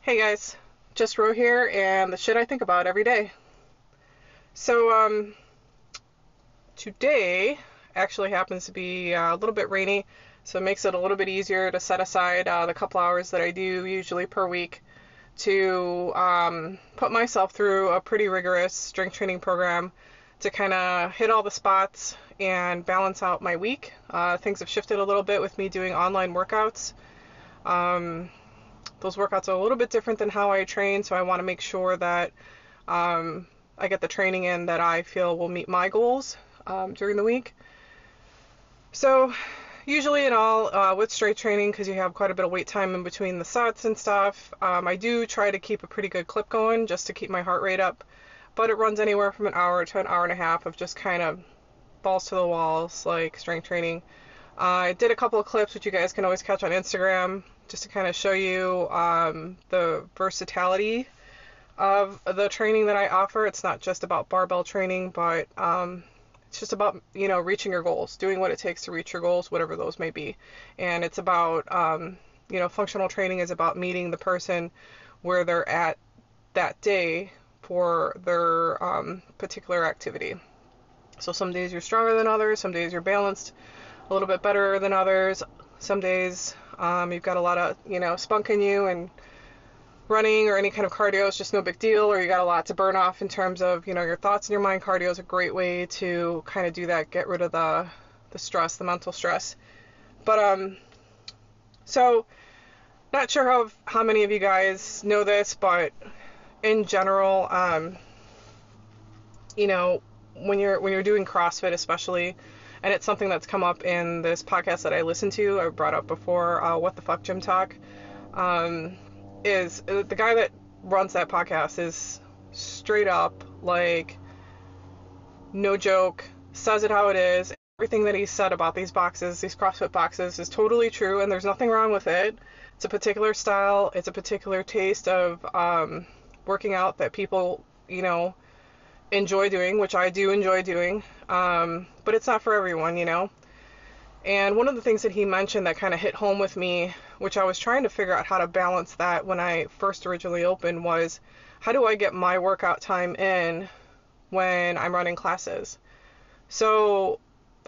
Hey guys, just Ro here, and the shit I think about every day. So, um, today actually happens to be uh, a little bit rainy, so it makes it a little bit easier to set aside uh, the couple hours that I do usually per week to um, put myself through a pretty rigorous strength training program to kind of hit all the spots and balance out my week. Uh, things have shifted a little bit with me doing online workouts. Um, those workouts are a little bit different than how I train, so I want to make sure that um, I get the training in that I feel will meet my goals um, during the week. So, usually in all, uh, with straight training, because you have quite a bit of wait time in between the sets and stuff, um, I do try to keep a pretty good clip going just to keep my heart rate up. But it runs anywhere from an hour to an hour and a half of just kind of balls to the walls, like strength training. Uh, I did a couple of clips, which you guys can always catch on Instagram just to kind of show you um, the versatility of the training that I offer. It's not just about barbell training, but um, it's just about you know reaching your goals, doing what it takes to reach your goals, whatever those may be. And it's about um, you know functional training is about meeting the person where they're at that day for their um, particular activity. So some days you're stronger than others, some days you're balanced a little bit better than others. Some days um, you've got a lot of, you know, spunk in you and running or any kind of cardio is just no big deal, or you got a lot to burn off in terms of, you know, your thoughts in your mind. Cardio is a great way to kind of do that, get rid of the, the stress, the mental stress. But, um, so, not sure how, how many of you guys know this, but in general, um, you know, when you're when you're doing CrossFit, especially, and it's something that's come up in this podcast that I listen to. I brought up before, uh, what the fuck gym talk, um, is uh, the guy that runs that podcast is straight up like no joke, says it how it is. Everything that he said about these boxes, these CrossFit boxes, is totally true, and there's nothing wrong with it. It's a particular style, it's a particular taste of um, working out that people, you know, enjoy doing, which I do enjoy doing, um, but it's not for everyone, you know. And one of the things that he mentioned that kind of hit home with me, which I was trying to figure out how to balance that when I first originally opened, was how do I get my workout time in when I'm running classes? So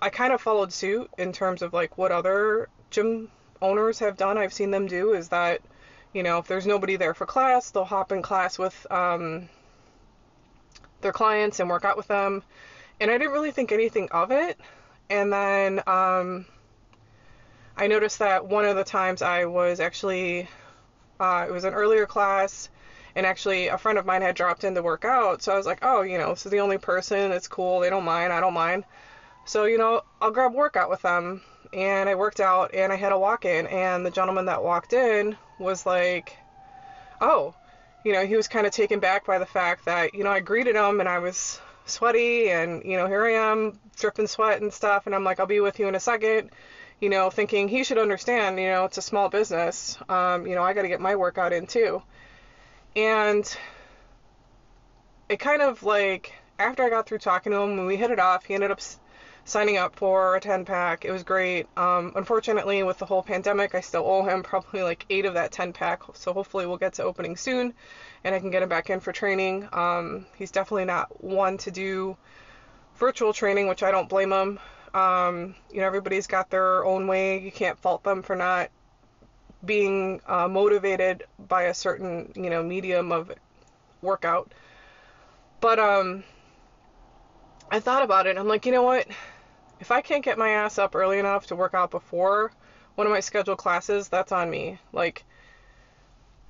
I kind of followed suit in terms of like what other gym owners have done. I've seen them do is that, you know, if there's nobody there for class, they'll hop in class with um, their clients and work out with them. And I didn't really think anything of it. And then um, I noticed that one of the times I was actually, uh, it was an earlier class, and actually a friend of mine had dropped in to work out. So I was like, oh, you know, this is the only person. It's cool. They don't mind. I don't mind. So, you know, I'll grab workout with them. And I worked out and I had a walk in. And the gentleman that walked in was like, oh, you know, he was kind of taken back by the fact that, you know, I greeted him and I was sweaty and, you know, here I am dripping sweat and stuff. And I'm like, I'll be with you in a second, you know, thinking he should understand, you know, it's a small business. Um, you know, I got to get my workout in too. And it kind of like, after I got through talking to him, when we hit it off, he ended up signing up for a 10 pack. It was great. Um, unfortunately, with the whole pandemic, I still owe him probably like eight of that 10 pack. So hopefully, we'll get to opening soon and I can get him back in for training. Um, he's definitely not one to do virtual training, which I don't blame him. Um, you know, everybody's got their own way. You can't fault them for not being uh, motivated by a certain, you know, medium of workout. But um, I thought about it. I'm like, you know what? If I can't get my ass up early enough to work out before one of my scheduled classes, that's on me. Like,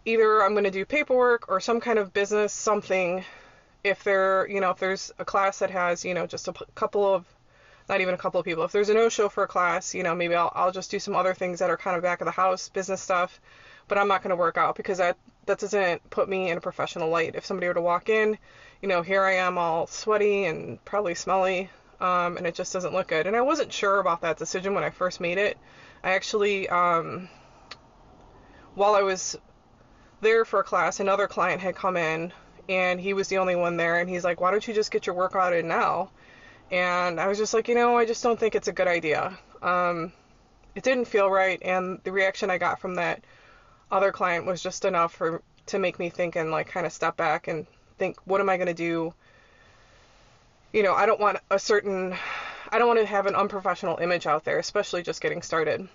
either I'm going to do paperwork or some kind of business something. If there, you know, if there's a class that has, you know, just a couple of, not even a couple of people. If there's a no-show for a class, you know, maybe I'll, I'll just do some other things that are kind of back of the house business stuff. But I'm not going to work out because that that doesn't put me in a professional light. If somebody were to walk in, you know, here I am all sweaty and probably smelly um, and it just doesn't look good. And I wasn't sure about that decision when I first made it. I actually, um, while I was there for a class, another client had come in, and he was the only one there, and he's like, "Why don't you just get your workout in now?" And I was just like, you know, I just don't think it's a good idea. Um, it didn't feel right, and the reaction I got from that other client was just enough for to make me think and like kind of step back and think, what am I going to do? You know, I don't want a certain, I don't want to have an unprofessional image out there, especially just getting started.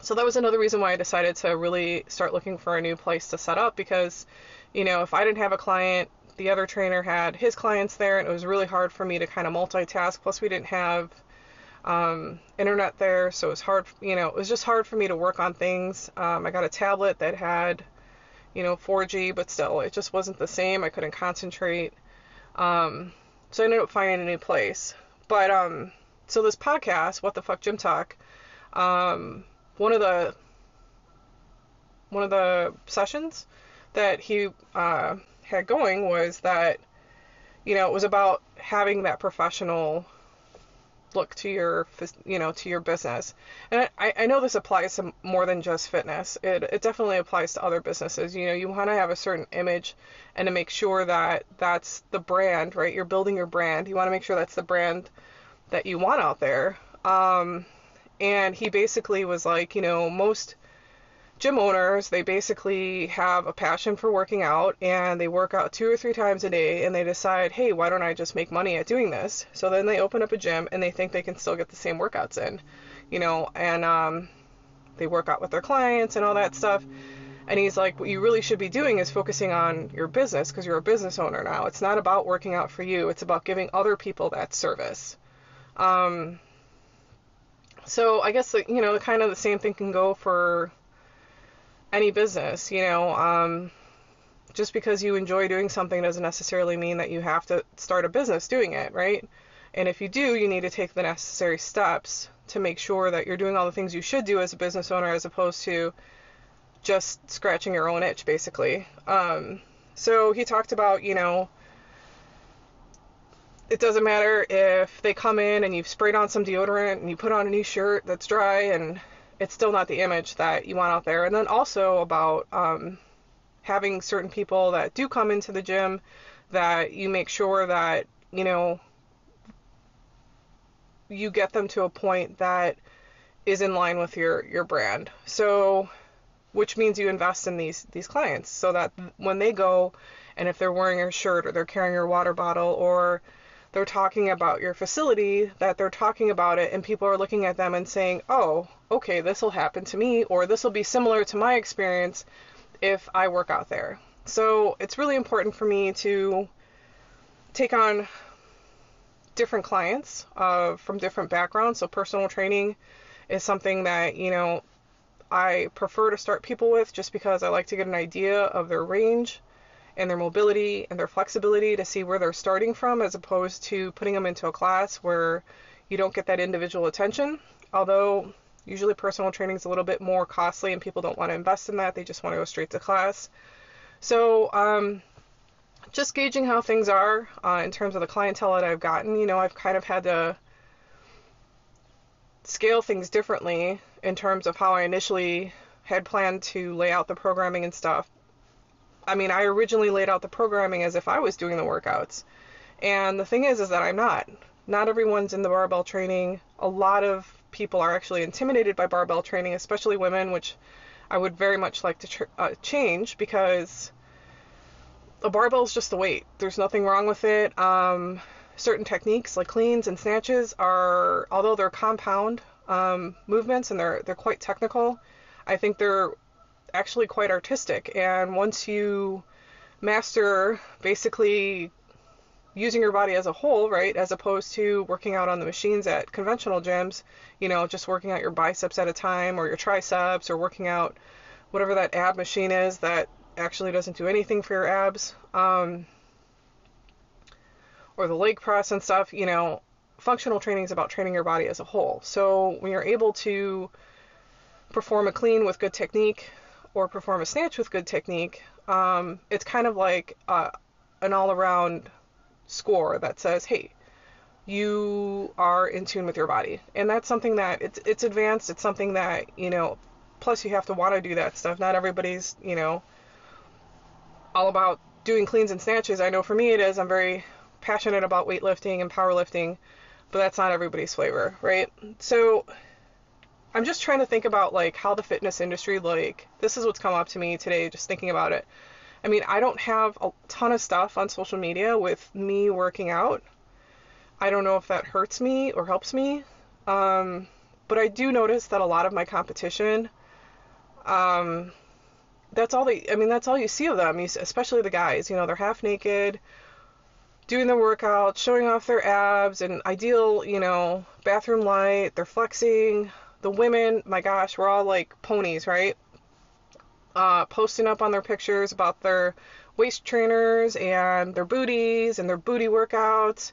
So that was another reason why I decided to really start looking for a new place to set up because, you know, if I didn't have a client, the other trainer had his clients there, and it was really hard for me to kind of multitask. Plus, we didn't have um, internet there, so it was hard. You know, it was just hard for me to work on things. Um, I got a tablet that had, you know, 4G, but still, it just wasn't the same. I couldn't concentrate. Um, so I ended up finding a new place. But um, so this podcast, What the Fuck Gym Talk, um, one of the one of the sessions that he uh, had going was that you know it was about having that professional look to your you know to your business. And I, I know this applies to more than just fitness. It, it definitely applies to other businesses. You know you want to have a certain image and to make sure that that's the brand right? You're building your brand. You want to make sure that's the brand that you want out there. Um, and he basically was like you know most gym owners, they basically have a passion for working out and they work out two or three times a day and they decide, hey, why don't I just make money at doing this? So then they open up a gym and they think they can still get the same workouts in, you know, and um, they work out with their clients and all that stuff. And he's like, what you really should be doing is focusing on your business because you're a business owner now. It's not about working out for you, it's about giving other people that service. Um, so I guess, you know, kind of the same thing can go for any business, you know, um, just because you enjoy doing something doesn't necessarily mean that you have to start a business doing it, right? And if you do, you need to take the necessary steps to make sure that you're doing all the things you should do as a business owner as opposed to just scratching your own itch, basically. Um, so he talked about, you know, it doesn't matter if they come in and you've sprayed on some deodorant and you put on a new shirt that's dry and it's still not the image that you want out there. And then also about um, having certain people that do come into the gym that you make sure that, you know, you get them to a point that is in line with your, your brand. So, which means you invest in these, these clients so that when they go and if they're wearing your shirt or they're carrying your water bottle or they're talking about your facility, that they're talking about it and people are looking at them and saying, oh, okay, this will happen to me, or this will be similar to my experience if I work out there. So it's really important for me to take on different clients uh, from different backgrounds. So personal training is something that, you know, I prefer to start people with just because I like to get an idea of their range and their mobility and their flexibility to see where they're starting from as opposed to putting them into a class where you don't get that individual attention. Although usually personal training is a little bit more costly and people don't want to invest in that, they just want to go straight to class. So, um, just gauging how things are uh, in terms of the clientele that I've gotten, you know, I've kind of had to scale things differently in terms of how I initially had planned to lay out the programming and stuff I mean, I originally laid out the programming as if I was doing the workouts. And the thing is, is that I'm not. Not everyone's in the barbell training. A lot of people are actually intimidated by barbell training, especially women, which I would very much like to tr- uh, change because a barbell is just a weight. There's nothing wrong with it. Um, certain techniques like cleans and snatches are, although they're compound um, movements and they're they're quite technical, I think they're actually quite artistic. And once you master basically using your body as a whole, right, as opposed to working out on the machines at conventional gyms, you know, just working out your biceps at a time or your triceps or working out whatever that ab machine is that actually doesn't do anything for your abs, um, or the leg press and stuff, you know, functional training is about training your body as a whole. So when you're able to perform a clean with good technique, or perform a snatch with good technique, um, it's kind of like uh, an all around score that says, hey, you are in tune with your body. And that's something that it's, it's advanced. It's something that, you know, plus you have to want to do that stuff. Not everybody's, you know, all about doing cleans and snatches. I know for me it is. I'm very passionate about weightlifting and powerlifting, but that's not everybody's flavor, right? So I'm just trying to think about like how the fitness industry like this is what's come up to me today just thinking about it. I mean, I don't have a ton of stuff on social media with me working out. I don't know if that hurts me or helps me. Um, but I do notice that a lot of my competition, um, that's all they, I mean, that's all you see of them, especially the guys. You know, they're half naked, doing their workout, showing off their abs, and ideal, you know, bathroom light. They're flexing. The women, my gosh, we're all like ponies, right? Uh, posting up on their pictures about their waist trainers and their booties and their booty workouts.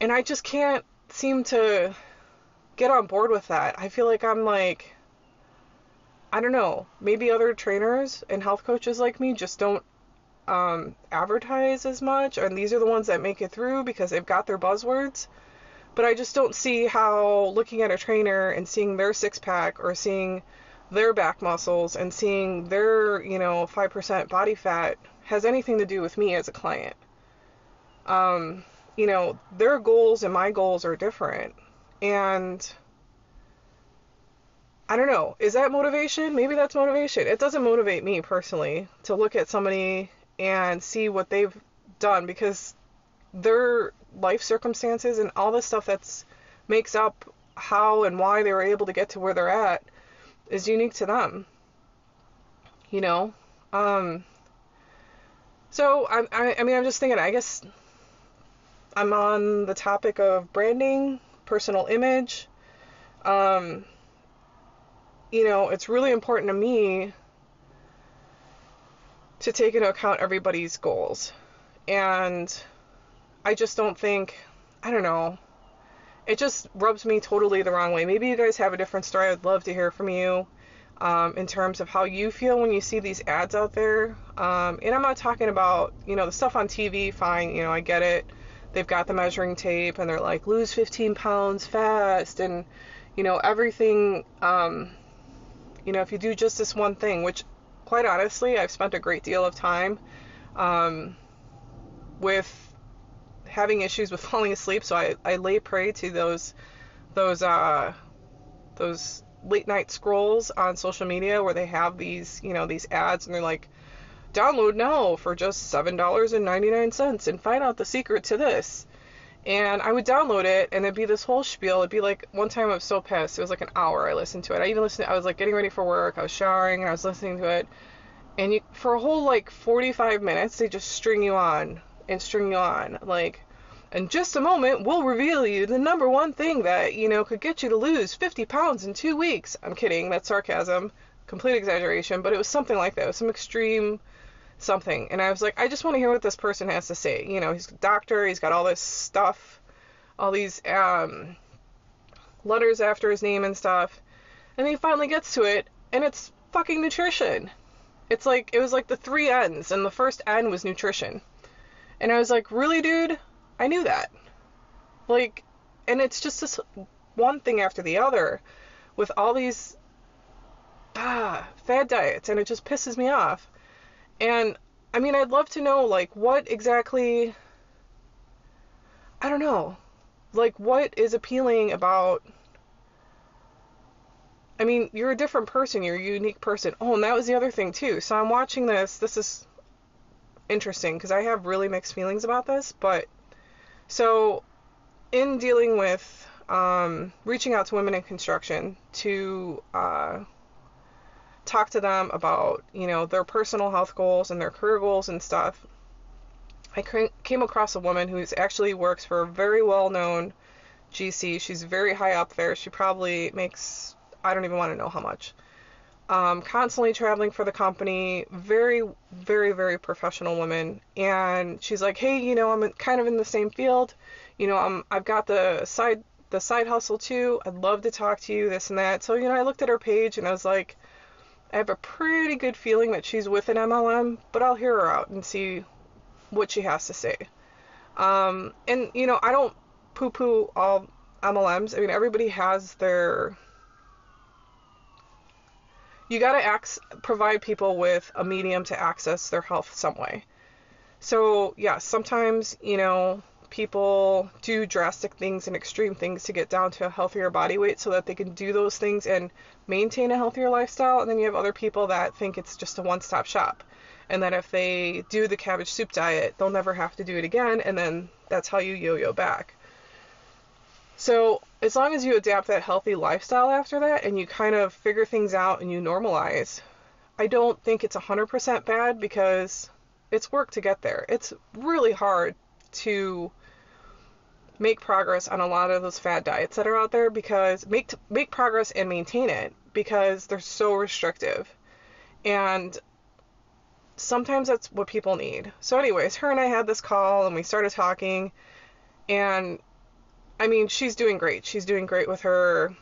And I just can't seem to get on board with that. I feel like I'm like, I don't know, maybe other trainers and health coaches like me just don't um, advertise as much, and these are the ones that make it through because they've got their buzzwords. But I just don't see how looking at a trainer and seeing their six pack or seeing their back muscles and seeing their, you know, 5% body fat has anything to do with me as a client. Um, you know, their goals and my goals are different. And I don't know, is that motivation? Maybe that's motivation. It doesn't motivate me personally to look at somebody and see what they've done because their life circumstances and all the stuff that's makes up how and why they were able to get to where they're at is unique to them. You know? Um so I, I I mean I'm just thinking I guess I'm on the topic of branding personal image. Um, you know, it's really important to me to take into account everybody's goals. And I just don't think, I don't know, it just rubs me totally the wrong way. Maybe you guys have a different story. I'd love to hear from you um, in terms of how you feel when you see these ads out there. Um, and I'm not talking about, you know, the stuff on TV, fine, you know, I get it they've got the measuring tape and they're like lose 15 pounds fast and you know everything um, you know if you do just this one thing which quite honestly i've spent a great deal of time um, with having issues with falling asleep so I, I lay prey to those those uh, those late night scrolls on social media where they have these you know these ads and they're like download now for just $7.99 and find out the secret to this. And I would download it and it'd be this whole spiel. It'd be like one time I was so pissed. It was like an hour I listened to it. I even listened I was like getting ready for work. I was showering and I was listening to it. And you, for a whole like 45 minutes they just string you on and string you on like in just a moment we'll reveal you the number one thing that, you know, could get you to lose 50 pounds in 2 weeks. I'm kidding. That's sarcasm. Complete exaggeration, but it was something like that. It was some extreme something. And I was like, I just want to hear what this person has to say. You know, he's a doctor, he's got all this stuff, all these um, letters after his name and stuff. And he finally gets to it, and it's fucking nutrition. It's like, it was like the three N's, and the first N was nutrition. And I was like, really, dude? I knew that. Like, and it's just this one thing after the other with all these ah, fad diets, and it just pisses me off. And I mean, I'd love to know like what exactly I don't know. Like what is appealing about I mean, you're a different person, you're a unique person. Oh, and that was the other thing too. So I'm watching this. This is interesting because I have really mixed feelings about this, but so in dealing with um, reaching out to women in construction to uh, talk to them about, you know, their personal health goals and their career goals and stuff. I came across a woman who actually works for a very well-known GC. She's very high up there. She probably makes I don't even want to know how much. Um, constantly traveling for the company, very, very, very professional woman. And she's like, hey, you know, I'm kind of in the same field. You know, I'm I've got the side the side hustle too. I'd love to talk to you, this and that. So you know, I looked at her page and I was like, I have a pretty good feeling that she's with an MLM, but I'll hear her out and see what she has to say. Um, and you know, I don't poo-poo all MLMs. I mean, everybody has their. You gotta ax- provide people with a medium to access their health some way. So yeah, sometimes you know people do drastic things and extreme things to get down to a healthier body weight so that they can do those things and maintain a healthier lifestyle. And then you have other people that think it's just a one stop shop. And that if they do the cabbage soup diet, they'll never have to do it again. And then that's how you yo yo back. So, as long as you adapt that healthy lifestyle after that and you kind of figure things out and you normalize, I don't think it's 100% bad because it's work to get there. It's really hard to make progress on a lot of those fad diets that are out there because make make progress and maintain it because they're so restrictive. And sometimes that's what people need. So anyways, her and I had this call and we started talking and I mean, she's doing great. She's doing great with her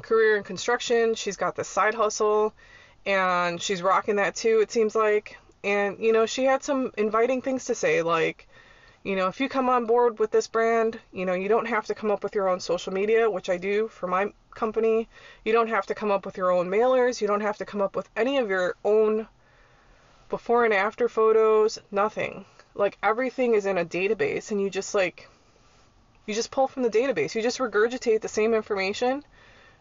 career in construction. She's got this side hustle and she's rocking that too, it seems like. And, you know, she had some inviting things to say, like, you know, if you come on board with this brand, you know, you don't have to come up with your own social media, which I do for my company. You don't have to come up with your own mailers. You don't have to come up with any of your own before and after photos, nothing. Like everything is in a database and you just like you just pull from the database. You just regurgitate the same information.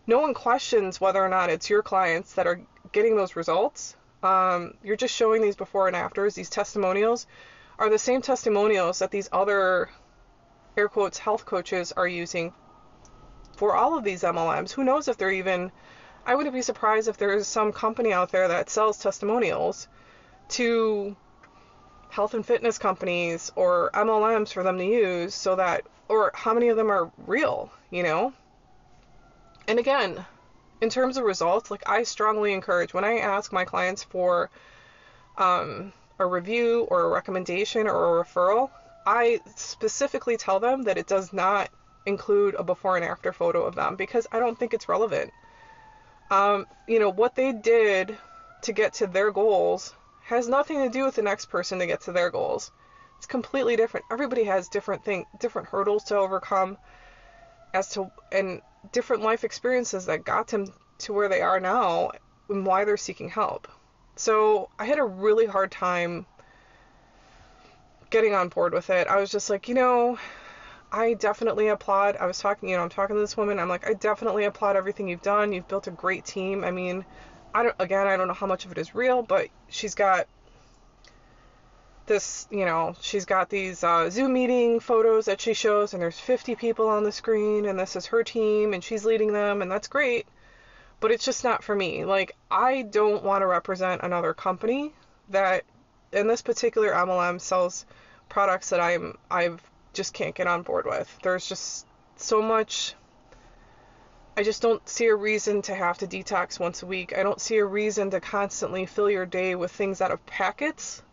No one questions whether or not it's your clients that are getting those results. Um, you're just showing these before and afters, these testimonials are the same testimonials that these other air quotes health coaches are using for all of these MLMs. Who knows if they're even I wouldn't be surprised if there's some company out there that sells testimonials to health and fitness companies or MLMs for them to use so that or how many of them are real, you know? And again, in terms of results, like I strongly encourage when I ask my clients for um, a review or a recommendation or a referral, I specifically tell them that it does not include a before and after photo of them because I don't think it's relevant. Um, you know, what they did to get to their goals has nothing to do with the next person to get to their goals. It's completely different. Everybody has different thing, different hurdles to overcome as to and different life experiences that got them to where they are now and why they're seeking help. So I had a really hard time getting on board with it. I was just like, you know, I definitely applaud. I was talking, you know, I'm talking to this woman. I'm like, I definitely applaud everything you've done. You've built a great team. I mean, I don't, again, I don't know how much of it is real, but she's got this, you know, she's got these uh, Zoom meeting photos that she shows, and there's 50 people on the screen, and this is her team, and she's leading them, and that's great but it's just not for me. Like, I don't want to represent another company that, in this particular MLM, sells products that I'm I've just can't get on board with. There's just so much. I just don't see a reason to have to detox once a week. I don't see a reason to constantly fill your day with things out of packets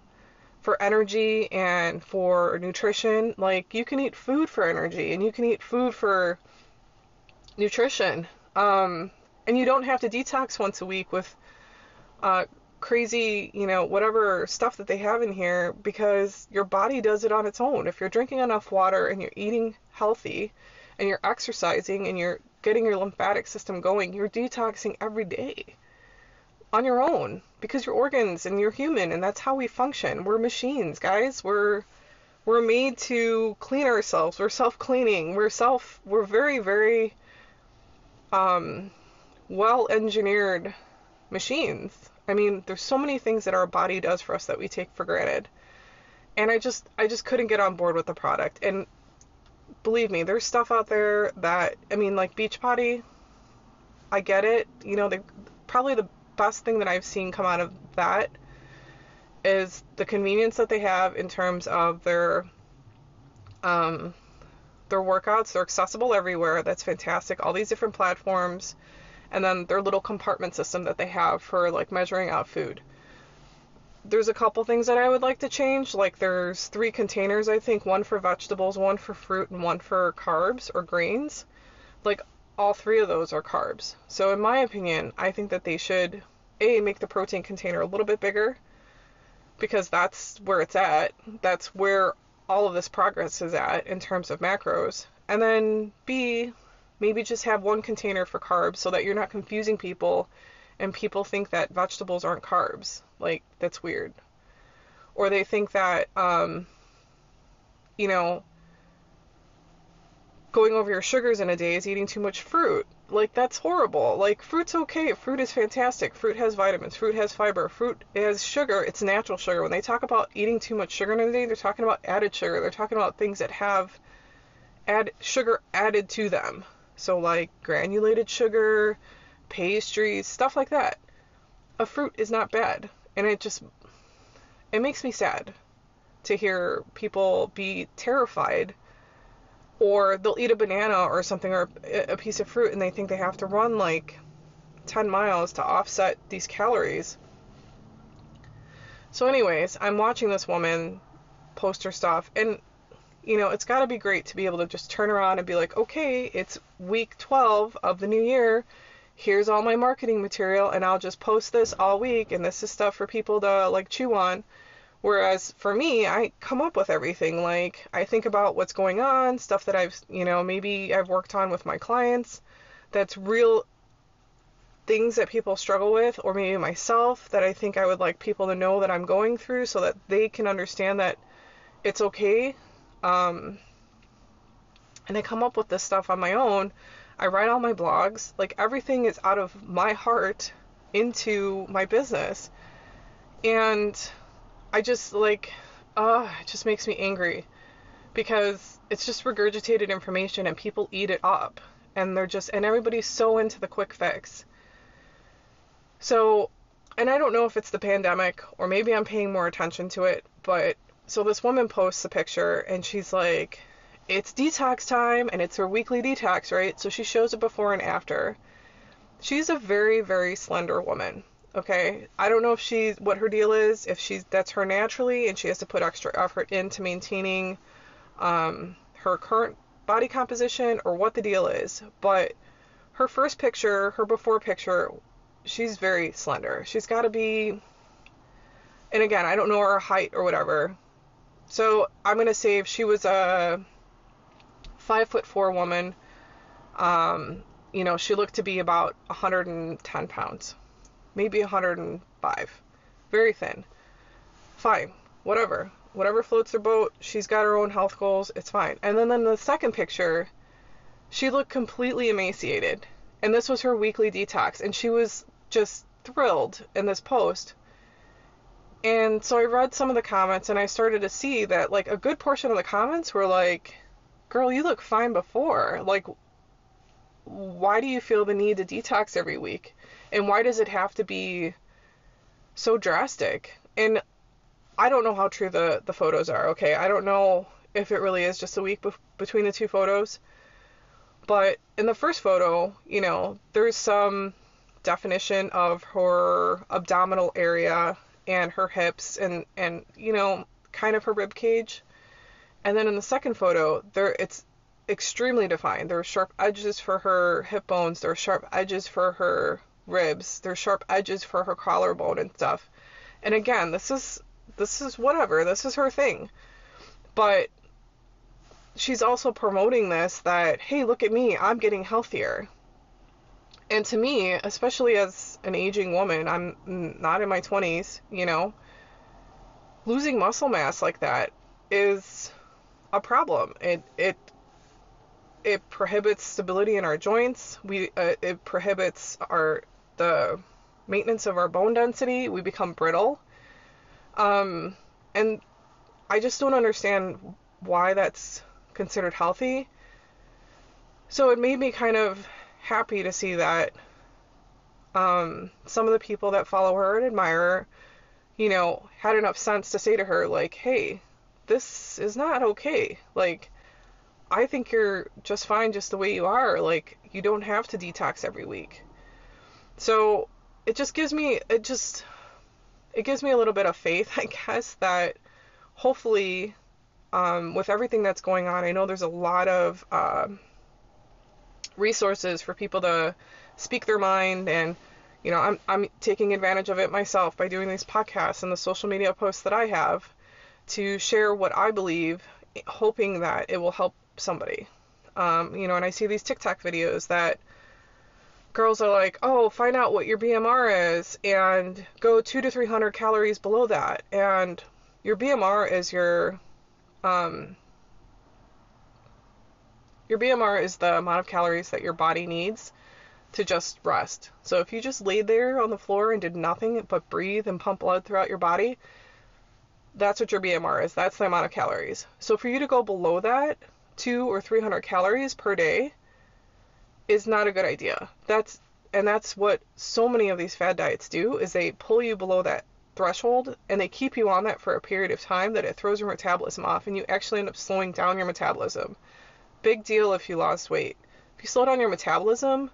for energy and for nutrition. Like you can eat food for energy and you can eat food for nutrition. Um, and you don't have to detox once a week with uh, crazy, you know, whatever stuff that they have in here because your body does it on its own. If you're drinking enough water and you're eating healthy and you're exercising and you're getting your lymphatic system going, you're detoxing every day on your own because your organs and you're human and that's how we function. We're machines, guys. We're we're made to clean ourselves. We're self-cleaning. We're self we're very very um well engineered machines. I mean, there's so many things that our body does for us that we take for granted. And I just I just couldn't get on board with the product. And believe me, there's stuff out there that I mean like Beachbody, I get it. You know, they probably the best thing that I've seen come out of that is the convenience that they have in terms of their um their workouts. They're accessible everywhere. That's fantastic. All these different platforms and then their little compartment system that they have for like measuring out food. There's a couple things that I would like to change. Like there's three containers, I think, one for vegetables, one for fruit, and one for carbs or grains. Like all three of those are carbs. So in my opinion, I think that they should a make the protein container a little bit bigger because that's where it's at. That's where all of this progress is at in terms of macros. And then B, maybe just have one container for carbs so that you're not confusing people and people think that vegetables aren't carbs. Like, that's weird. Or they think that, um, you know, going over your sugars in a day is eating too much fruit. Like that's horrible. Like fruit's okay. Fruit is fantastic. Fruit has vitamins. Fruit has fiber. Fruit has sugar. It's natural sugar. When they talk about eating too much sugar in a day, they're talking about added sugar. They're talking about things that have add sugar added to them. So like granulated sugar, pastries, stuff like that. A fruit is not bad, and it just it makes me sad to hear people be terrified or they'll eat a banana or something or a piece of fruit and they think they have to run like 10 miles to offset these calories. So, anyways, I'm watching this woman post her stuff, and you know, it's got to be great to be able to just turn around and be like, okay, it's week 12 of the new year. Here's all my marketing material, and I'll just post this all week, and this is stuff for people to like chew on. Whereas for me, I come up with everything. Like, I think about what's going on, stuff that I've, you know, maybe I've worked on with my clients that's real things that people struggle with, or maybe myself that I think I would like people to know that I'm going through so that they can understand that it's okay. Um, and I come up with this stuff on my own. I write all my blogs. Like, everything is out of my heart into my business. And I just like, uh, it just makes me angry because it's just regurgitated information and people eat it up and they're just, and everybody's so into the quick fix. So, and I don't know if it's the pandemic or maybe I'm paying more attention to it, but so this woman posts a picture and she's like, it's detox time and it's her weekly detox, right? So she shows it before and after. She's a very, very slender woman. Okay, I don't know if she's what her deal is. If she's that's her naturally, and she has to put extra effort into maintaining um, her current body composition, or what the deal is. But her first picture, her before picture, she's very slender. She's got to be, and again, I don't know her height or whatever. So I'm gonna say if she was a five foot four woman, um, you know, she looked to be about 110 pounds maybe 105. Very thin. Fine. Whatever. Whatever floats her boat. She's got her own health goals. It's fine. And then in the second picture, she looked completely emaciated. And this was her weekly detox. And she was just thrilled in this post. And so I read some of the comments and I started to see that like a good portion of the comments were like, girl, you look fine before. Like, why do you feel the need to detox every week? And why does it have to be so drastic? And I don't know how true the, the photos are, okay? I don't know if it really is just a week be- between the two photos. But in the first photo, you know, there's some definition of her abdominal area and her hips and, and you know, kind of her rib cage. And then in the second photo, there it's extremely defined. There are sharp edges for her hip bones, there are sharp edges for her ribs. There's sharp edges for her collarbone and stuff. And again, this is this is whatever. This is her thing. But she's also promoting this that hey, look at me. I'm getting healthier. And to me, especially as an aging woman, I'm not in my 20s, you know, losing muscle mass like that is a problem. It it it prohibits stability in our joints. We uh, it prohibits our the maintenance of our bone density. We become brittle. Um, and I just don't understand why that's considered healthy. So it made me kind of happy to see that um, some of the people that follow her and admire her, you know, had enough sense to say to her, like, hey, this is not okay. Like, I think you're just fine just the way you are. Like, you don't have to detox every week. So it just gives me, it just, it gives me a little bit of faith, I guess, that hopefully, um, with everything that's going on, I know there's a lot of uh, resources for people to speak their mind and you know I'm I'm taking advantage of it myself by doing these podcasts and the social media posts that I have to share what I believe hoping that it will help somebody. Um, you know, and I see these TikTok videos that girls are like, oh, find out what your BMR is and go two to 300 calories below that. And your BMR is your, um, Your BMR is the amount of calories that your body needs to just rest. So if you just laid there on the floor and did nothing but breathe and pump blood throughout your body, that's what your BMR is. That's the amount of calories. So for you to go below that, two or 300 calories per day, is not a good idea. That's and that's what so many of these fad diets do is they pull you below that threshold and they keep you on that for a period of time that it throws your metabolism off and you actually end up slowing down your metabolism. Big deal if you lost weight. If you slow down your metabolism,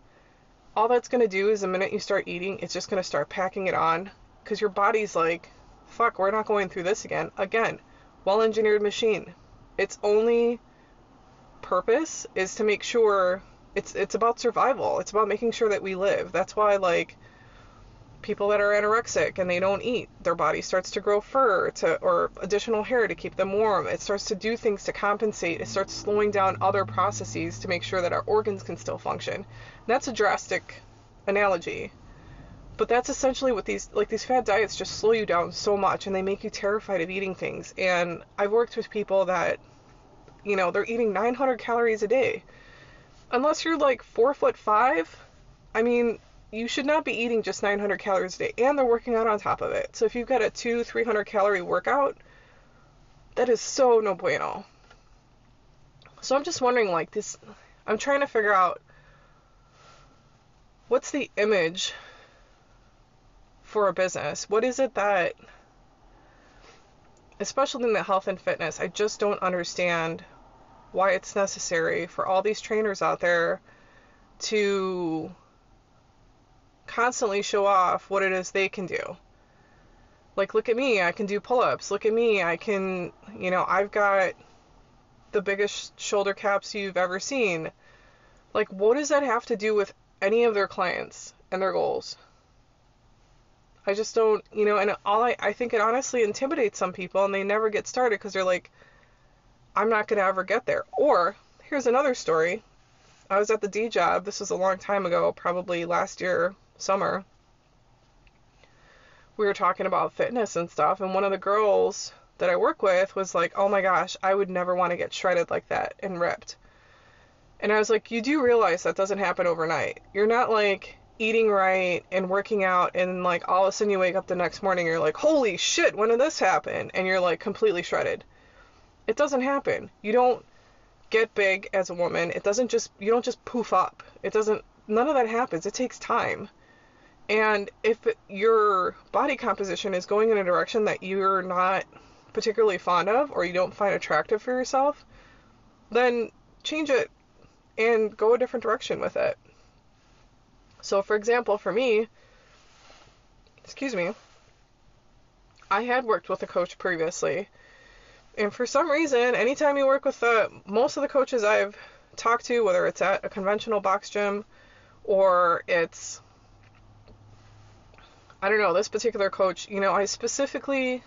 all that's going to do is the minute you start eating, it's just going to start packing it on because your body's like, fuck, we're not going through this again. Again, well engineered machine. Its only purpose is to make sure it's it's about survival. It's about making sure that we live. That's why like people that are anorexic and they don't eat, their body starts to grow fur to or additional hair to keep them warm. It starts to do things to compensate. It starts slowing down other processes to make sure that our organs can still function. That's a drastic analogy. But that's essentially what these like these fad diets just slow you down so much and they make you terrified of eating things. And I've worked with people that you know, they're eating 900 calories a day unless you're like four foot five, I mean, you should not be eating just 900 calories a day, and they're working out on top of it. So if you've got a two, 300 calorie workout, that is so no bueno. So I'm just wondering, like this, I'm trying to figure out what's the image for a business. What is it that, especially in the health and fitness, I just don't understand why it's necessary for all these trainers out there to constantly show off what it is they can do. Like, look at me, I can do pull ups. Look at me, I can, you know, I've got the biggest shoulder caps you've ever seen. Like, what does that have to do with any of their clients and their goals? I just don't, you know, and all I, I think it honestly intimidates some people and they never get started because they're like, I'm not going to ever get there. Or here's another story. I was at the D job. This was a long time ago, probably last year, summer. We were talking about fitness and stuff, and one of the girls that I work with was like, "Oh my gosh, I would never want to get shredded like that and ripped." And I was like, "You do realize that doesn't happen overnight. You're not like eating right and working out and like all of a sudden you wake up the next morning you're like, "Holy shit, when did this happen?" and you're like completely shredded it doesn't happen. You don't get big as a woman. It doesn't just you don't just poof up. It doesn't none of that happens. It takes time. And if your body composition is going in a direction that you're not particularly fond of or you don't find attractive for yourself, then change it and go a different direction with it. So, for example, for me, excuse me, I had worked with a coach previously and for some reason, anytime you work with the most of the coaches I've talked to, whether it's at a conventional box gym or it's I don't know, this particular coach, you know, I specifically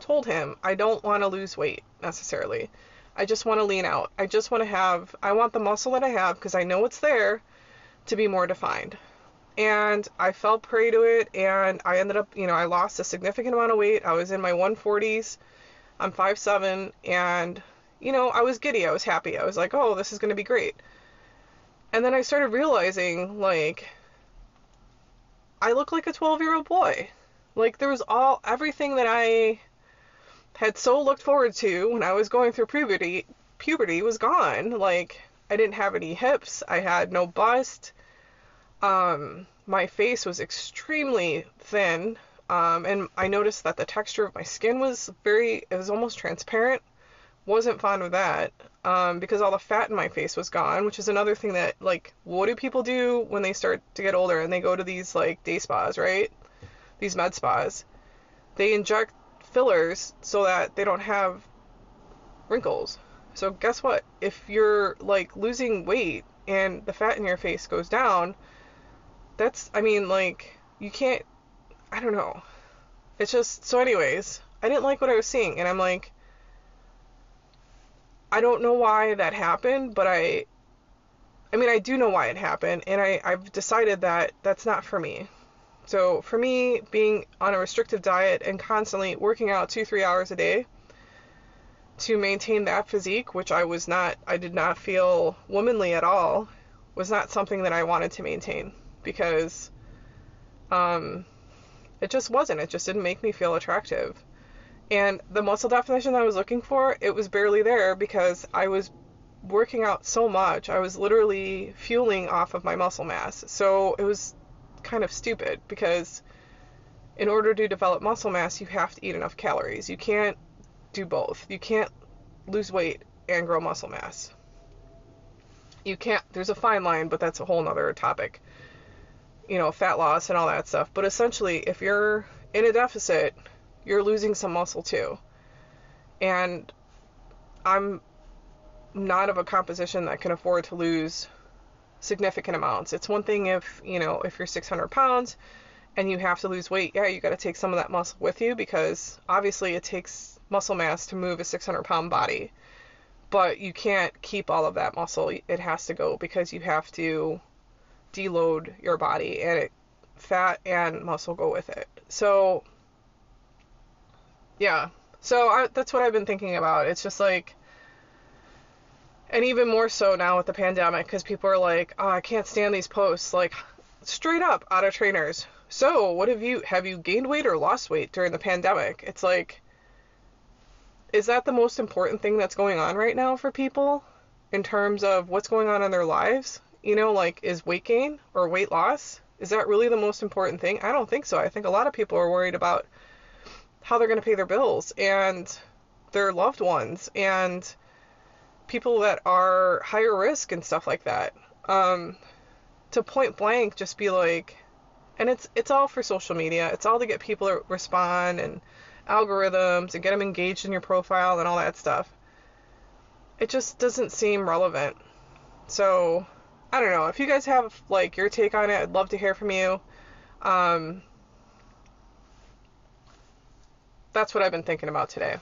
told him I don't want to lose weight necessarily. I just want to lean out. I just want to have I want the muscle that I have because I know it's there to be more defined. And I fell prey to it and I ended up, you know, I lost a significant amount of weight. I was in my 140s I'm 5'7 and you know, I was giddy. I was happy. I was like, "Oh, this is going to be great." And then I started realizing like I look like a 12-year-old boy. Like there was all everything that I had so looked forward to when I was going through puberty puberty was gone. Like I didn't have any hips, I had no bust. Um my face was extremely thin. Um, and I noticed that the texture of my skin was very, it was almost transparent. Wasn't fond of that um, because all the fat in my face was gone, which is another thing that, like, what do people do when they start to get older and they go to these, like, day spas, right? These med spas. They inject fillers so that they don't have wrinkles. So, guess what? If you're, like, losing weight and the fat in your face goes down, that's, I mean, like, you can't I don't know. It's just so anyways, I didn't like what I was seeing and I'm like I don't know why that happened, but I I mean, I do know why it happened and I I've decided that that's not for me. So, for me being on a restrictive diet and constantly working out 2-3 hours a day to maintain that physique, which I was not, I did not feel womanly at all, was not something that I wanted to maintain because um, it just wasn't. It just didn't make me feel attractive. And the muscle definition I was looking for, it was barely there because I was working out so much. I was literally fueling off of my muscle mass. So it was kind of stupid because in order to develop muscle mass, you have to eat enough calories. You can't do both. You can't lose weight and grow muscle mass. You can't, there's a fine line, but that's a whole nother topic. You know, fat loss and all that stuff. But essentially, if you're in a deficit, you're losing some muscle too. And I'm not of a composition that can afford to lose significant amounts. It's one thing if, you know, if you're 600 pounds and you have to lose weight, yeah, you got to take some of that muscle with you because obviously it takes muscle mass to move a 600 pound body. But you can't keep all of that muscle. It has to go because you have to deload your body and it, fat and muscle go with it. So, yeah. So I, that's what I've been thinking about. It's just like, and even more so now with the pandemic because people are like, oh, I can't stand these posts. Like, straight up out of trainers. So, what have you have you gained weight or lost weight during the pandemic? It's like is that the most important thing that's going on right now for people in terms of what's going on in their lives? You know, like is weight gain or weight loss? Is that really the most important thing? I don't think so. I think a lot of people are worried about how they're going to pay their bills and their loved ones and people that are higher risk and stuff like that. Um, to point blank just be like, and it's it's all for social media. It's all to get people to respond and algorithms and get them engaged in your profile and all that stuff. It just doesn't seem relevant. So, I don't know. If you guys have like your take on it, I'd love to hear from you. Um, that's what I've been thinking about today.